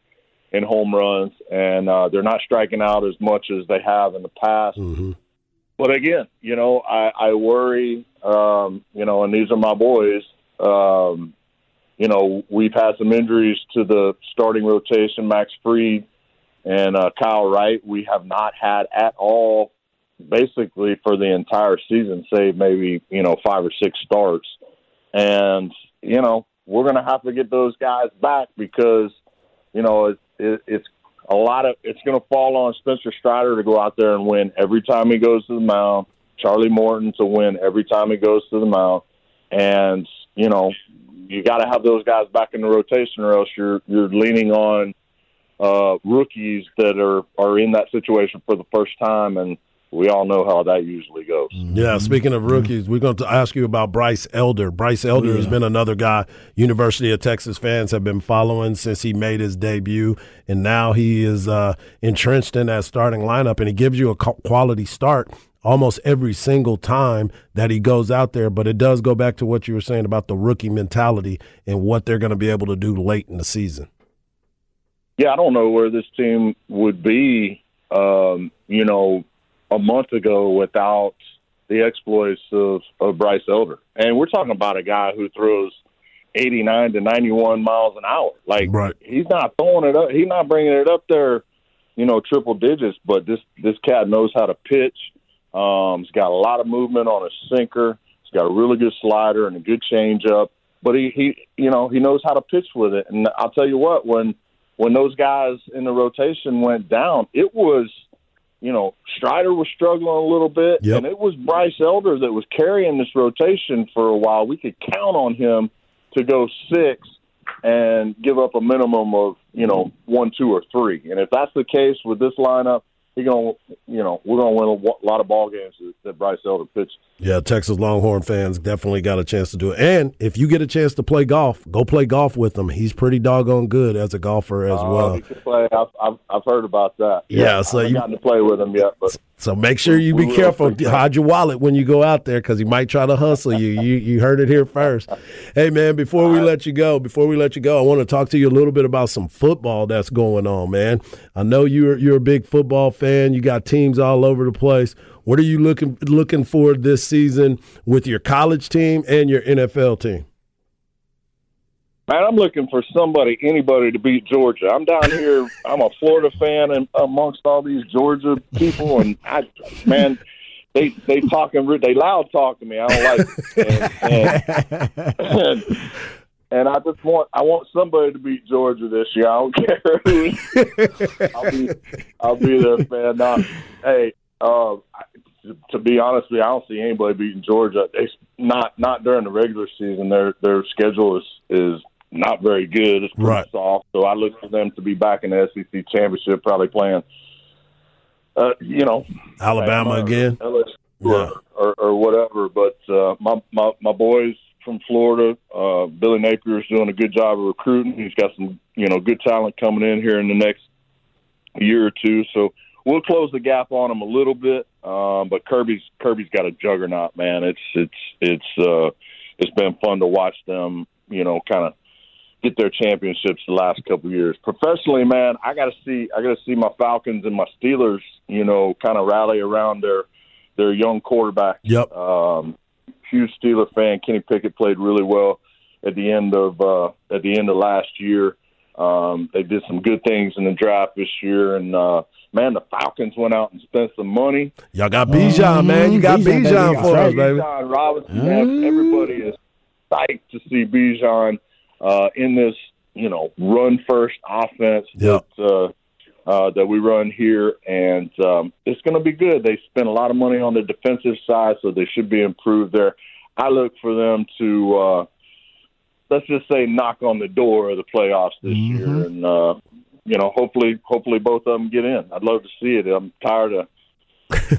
in home runs, and uh, they're not striking out as much as they have in the past. But again, you know, I, I worry. Um, you know, and these are my boys. Um, you know, we've had some injuries to the starting rotation. Max Fried and uh, Kyle Wright, we have not had at all, basically for the entire season, save maybe you know five or six starts. And you know, we're going to have to get those guys back because you know it, it, it's a lot of it's going to fall on Spencer Strider to go out there and win every time he goes to the mound. Charlie Morton to win every time he goes to the mound, and you know you got to have those guys back in the rotation, or else you're you're leaning on uh, rookies that are are in that situation for the first time, and we all know how that usually goes. Yeah, speaking of rookies, we're going to ask you about Bryce Elder. Bryce Elder has been another guy University of Texas fans have been following since he made his debut, and now he is uh, entrenched in that starting lineup, and he gives you a quality start almost every single time that he goes out there. But it does go back to what you were saying about the rookie mentality and what they're going to be able to do late in the season. Yeah, I don't know where this team would be, um, you know, a month ago without the exploits of, of Bryce Elder. And we're talking about a guy who throws 89 to 91 miles an hour. Like right. he's not throwing it up. He's not bringing it up there, you know, triple digits. But this this cat knows how to pitch. Um, he's got a lot of movement on a sinker. He's got a really good slider and a good changeup. But he, he, you know, he knows how to pitch with it. And I'll tell you what, when when those guys in the rotation went down, it was, you know, Strider was struggling a little bit, Yep. and it was Bryce Elder that was carrying this rotation for a while. We could count on him to go six and give up a minimum of, you know, one, two, or three. And if that's the case with this lineup, he gonna, you know, we're gonna win a lot of ball games that, Bryce Elder pitched. Yeah, Texas Longhorn fans definitely got a chance to do it. And if you get a chance to play golf, go play golf with him. He's pretty doggone good as a golfer as Uh, well. play. I've, I've, I've heard about that. Yeah, so I haven't you- gotten to play with him yet, but So make sure you be careful. Hide your wallet when you go out there because he might try to hustle you. You you heard it here first. Hey man, before we let you go, before we let you go, I want to talk to you a little bit about some football that's going on, man. I know you're you're a big football fan. Man, you got teams all over the place. What are you looking looking for this season with your college team and your NFL team? Man, I'm looking for somebody, anybody to beat Georgia. I'm down here. I'm a Florida fan, and amongst all these Georgia people, and I, man, they they talking, they loud talk to me. I don't like it. And, and, and, and I just want, I want somebody to beat Georgia this year. I don't care who. I'll be, I'll be there, man. Now, hey, uh, to be honest with you, I don't see anybody beating Georgia. They not not during the regular season. Their their schedule is is not very good. It's pretty Right. soft. So I look for them to be back in the SEC championship, probably playing. Uh, you know, Alabama Alabama or again. LSU Yeah. or, or, or whatever. But uh, my, my my boys from Florida, uh, Billy Napier is doing a good job of recruiting. He's got some you know good talent coming in here in the next year or two. So we'll close the gap on them a little bit. Um, but Kirby's Kirby's got a juggernaut, man. It's it's it's uh, it's been fun to watch them. You know, kind of get their championships the last couple of years. Professionally, man, I got to see I got to see my Falcons and my Steelers. You know, kind of rally around their their young quarterback. Yep. Um, huge Steeler fan. Kenny Pickett played really well at the end of uh, at the end of last year. Um, they did some good things in the draft this year, and uh, man, the Falcons went out and spent some money. Y'all got Bijan, man. You got Bijan. Bijan for us, baby. Bijan Robinson, everybody is psyched to see Bijan uh, in this, you know, run first offense Yep. that uh, uh, that we run here, and um, it's going to be good. They spent a lot of money on the defensive side, so they should be improved there. I look for them to, uh, let's just say, knock on the door of the playoffs this year, and uh, you know, hopefully, hopefully both of them get in. I'd love to see it. I'm tired of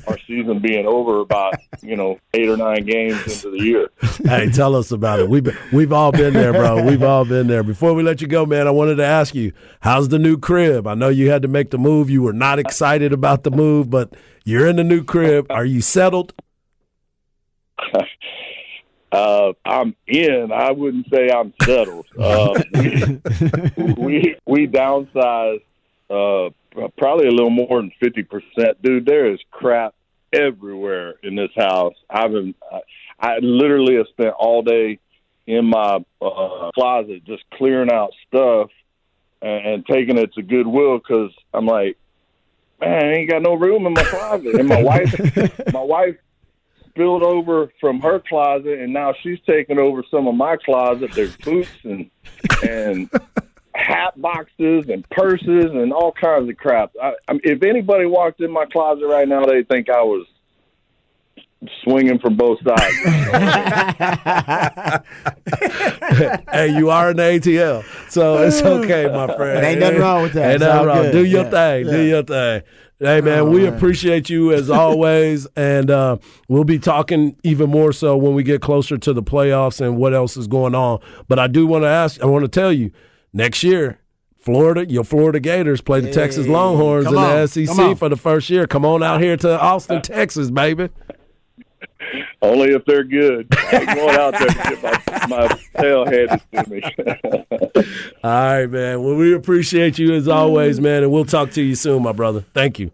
our season being over about you know eight or nine games into the year. hey, tell us about it. We've been, we've all been there, bro. We've all been there. Before we let you go, man, I wanted to ask you, how's the new crib? I know you had to make the move. You were not excited about the move, but you're in the new crib. Are you settled? Uh, I'm in. I wouldn't say I'm settled. Uh, we, we we downsized uh, probably a little more than fifty percent. Dude, there is crap everywhere in this house. I've been, I, I literally have spent all day in my uh, closet just clearing out stuff and, and taking it to Goodwill because I'm like, man, I ain't got no room in my closet. And my wife, my wife spilled over from her closet, and now she's taking over some of my closet. There's boots and and hat boxes and purses and all kinds of crap. I, I, if anybody walked in my closet right now, they think I was swinging from both sides. hey, you are in the ATL, so it's okay, my friend. Ain't nothing wrong with that. Ain't nothing wrong. good. Do your Yeah. thing. Do your thing. Hey man, Oh, we man. appreciate you as always, and uh, we'll be talking even more so when we get closer to the playoffs and what else is going on. But I do want to ask, I want to tell you, next year, Florida, your Florida Gators play the Texas Longhorns in on. the SEC for the first year. Come on out here to Austin, Texas, baby. Only if they're good. I ain't going out there to get my, my tail handed to me. All right, man. Well, we appreciate you as always, man, and we'll talk to you soon, my brother. Thank you.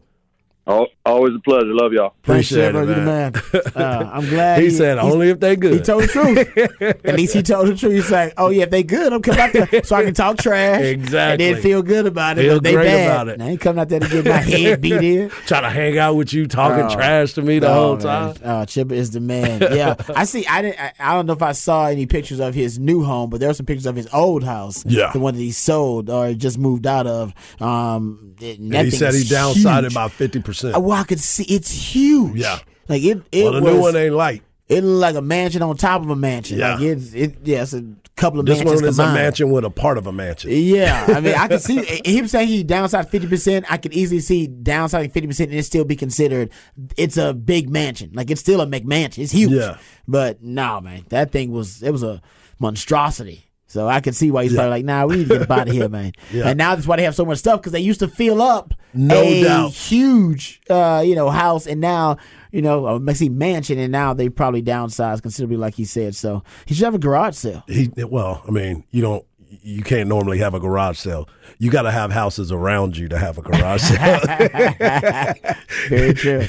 Al- Always a pleasure. Love y'all. Appreciate Trevor. it, You're the man. man. Uh, I'm glad He said only if they good. He told the truth. At least he told the truth. He's like, "Oh yeah, if they good, I'm coming out there so I can talk trash, Exactly. and then feel good about it. Feel but they great bad. about it. I ain't coming out there to get my head beat in. Try to hang out with you, talking Oh. trash to me the Oh, whole man. time. Oh, Chipper is the man. Yeah, I see. I didn't. I, I don't know if I saw any pictures of his new home, but there were some pictures of his old house. Yeah. the one that he sold or just moved out of. Um, And that he said he is downsized huge. about fifty percent. Uh, Well, I could see it's huge. Yeah. like it. It Well, the was, new one ain't light. It looked like a mansion on top of a mansion. Yeah. Like it's it. Yeah, it's a couple of This mansions one is a mansion with a part of a mansion. Yeah, I mean, I can see him saying he downsized fifty percent. I could easily see downsizing fifty percent and it still be considered. It's a big mansion, like it's still a McMansion. It's huge. Yeah. but no, man, that thing was it was a monstrosity. So I could see why he's Yeah. probably like, nah, we need to get out of here, man. Yeah. And now that's why they have so much stuff because they used to fill up No a doubt. huge, uh, you know, house, and now you know, a messy mansion, and now they probably downsized considerably, like he said. So he should have a garage sale. He well, I mean, you don't. You can't normally have a garage sale. You got to have houses around you to have a garage sale. Very true.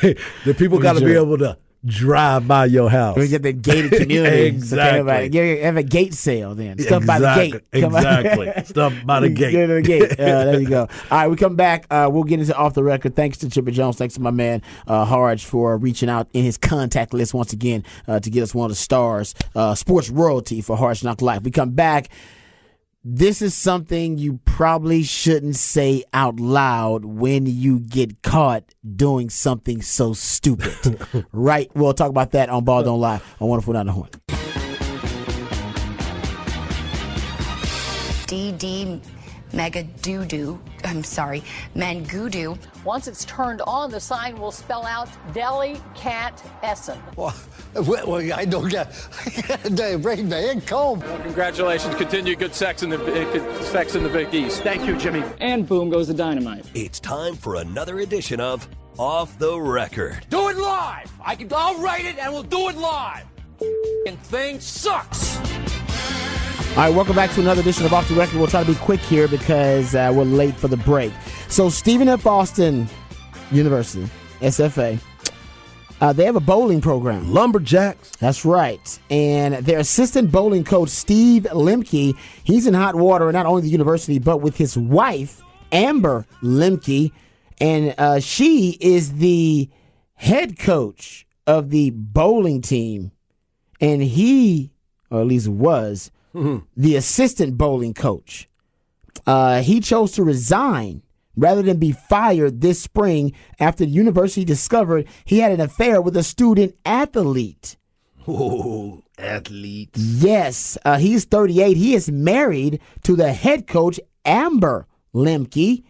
the people got to be able to drive by your house. We get the gated community. Exactly. have a gate sale then. Stuff by the gate. Come. Exactly. Stuff by the gate. Get the gate. Uh, there you go. All right, we come back. Uh, we'll get into off the record. Thanks to Chipper Jones. Thanks to my man uh, Harge for reaching out in his contact list once again uh, to get us one of the stars, uh, sports royalty for Harge Knock Life. We come back. This is something you probably shouldn't say out loud when you get caught doing something so stupid. right? We'll talk about that on Ball Don't Lie on Wonderful Not the Horn. DD Mega Doo Doo. I'm sorry, Mangudu. Once it's turned on, the sign will spell out Deli Cat Essen. Well, well, I don't get. they bring me in comb. Congratulations. Continue good sex in the uh, sex in the Big East. Thank you, Jimmy. And boom goes the dynamite. It's time for another edition of Off the Record. Do it live. I can. I'll write it and we'll do it live. And thing sucks. All right, welcome back to another edition of Off the Record. We'll try to be quick here because uh, we're late for the break. So, Stephen F. Austin University, SFA, uh, they have a bowling program. Lumberjacks. That's right. And their assistant bowling coach, Steve Lemke, he's in hot water, not only the university, but with his wife, Amber Lemke. And uh, she is the head coach of the bowling team. And he, or at least was, the assistant bowling coach. Uh, he chose to resign rather than be fired this spring after the university discovered he had an affair with a student athlete. Oh, athlete. Yes, uh, he's 38. He is married to the head coach, Amber Lemke.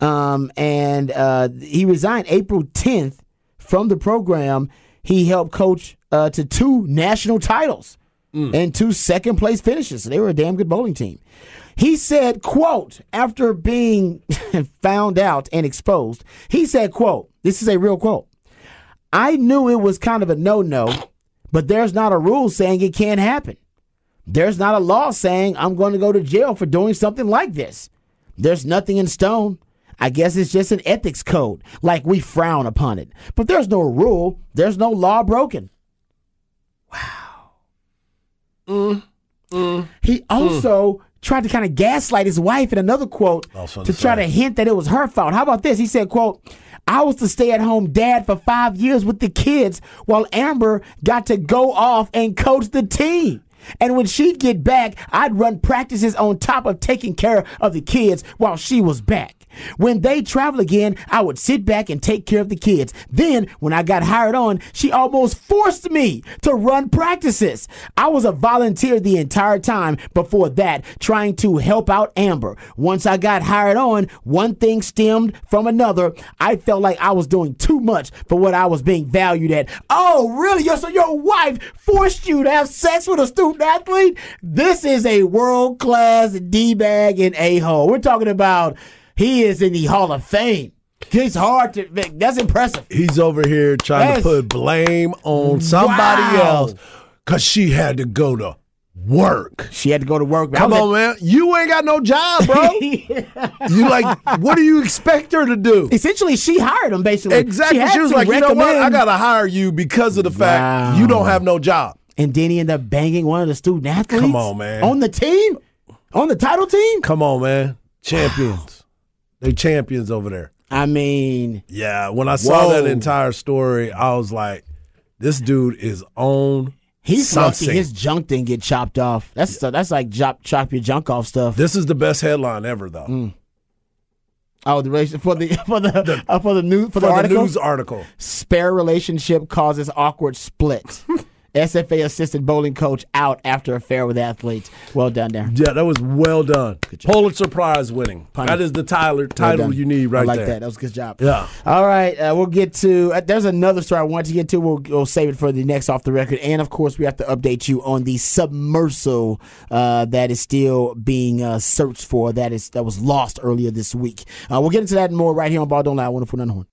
Um, and uh, he resigned April 10th from the program. He helped coach uh, to two national titles Mm. and two second place finishes. So they were a damn good bowling team. He said, quote, after being found out and exposed, he said, quote, this is a real quote. I knew it was kind of a no no, but there's not a rule saying it can't happen. There's not a law saying I'm going to go to jail for doing something like this. There's nothing in stone. I guess it's just an ethics code, like we frown upon it. But there's no rule, there's no law broken. Mm. He also tried to kind of gaslight his wife in another quote Also to try to hint that it was her fault. How about this? He said, quote, I was the stay-at-home dad for five years with the kids while Amber got to go off and coach the team. And when she'd get back, I'd run practices on top of taking care of the kids while she was back. When they travel again, I would sit back and take care of the kids. Then, when I got hired on, she almost forced me to run practices. I was a volunteer the entire time before that, trying to help out Amber. Once I got hired on, one thing stemmed from another. I felt like I was doing too much for what I was being valued at. Oh, really? So your wife forced you to have sex with a student athlete? This is a world class D bag and a hole. We're talking about he is in the Hall of Fame. It's hard to. That's impressive. He's over here trying Yes. to put blame on somebody Wow. else because she had to go to work. She had to go to work. Come on, man. You ain't got no job, bro. you like, what do you expect her to do? Essentially, she hired him, basically. Exactly. She, She, was like, you know what? I got to hire you because of the fact Wow. you don't have no job. And then he ended up banging one of the student athletes. Come on, man. On the team? On the title team? Come on, man. Champions. They champions over there. I mean, Yeah, when I saw that entire story, I was like, this dude is on he's lucky something. his junk didn't get chopped off. That's that's like chop chop your junk off stuff. This is the best headline ever, though. Oh, the relation for the for the, uh, for the news for, For the, the news article. Spare relationship causes awkward split. SFA assistant bowling coach out after affair with athletes. Well done there. Yeah, that was well done. Pulitzer Prize winning. That is the Tyler Well title done. you need right I like there. that. That was a good job. Yeah. All right, uh, we'll get to. Uh, there's another story I want to get to. We'll, we'll save it for the next off the record, and of course, we have to update you on the submersible uh, that is still being uh, searched for. That is that was lost earlier this week. Uh, we'll get into that and more right here on Ball Don't Lie. Wonderful Horn.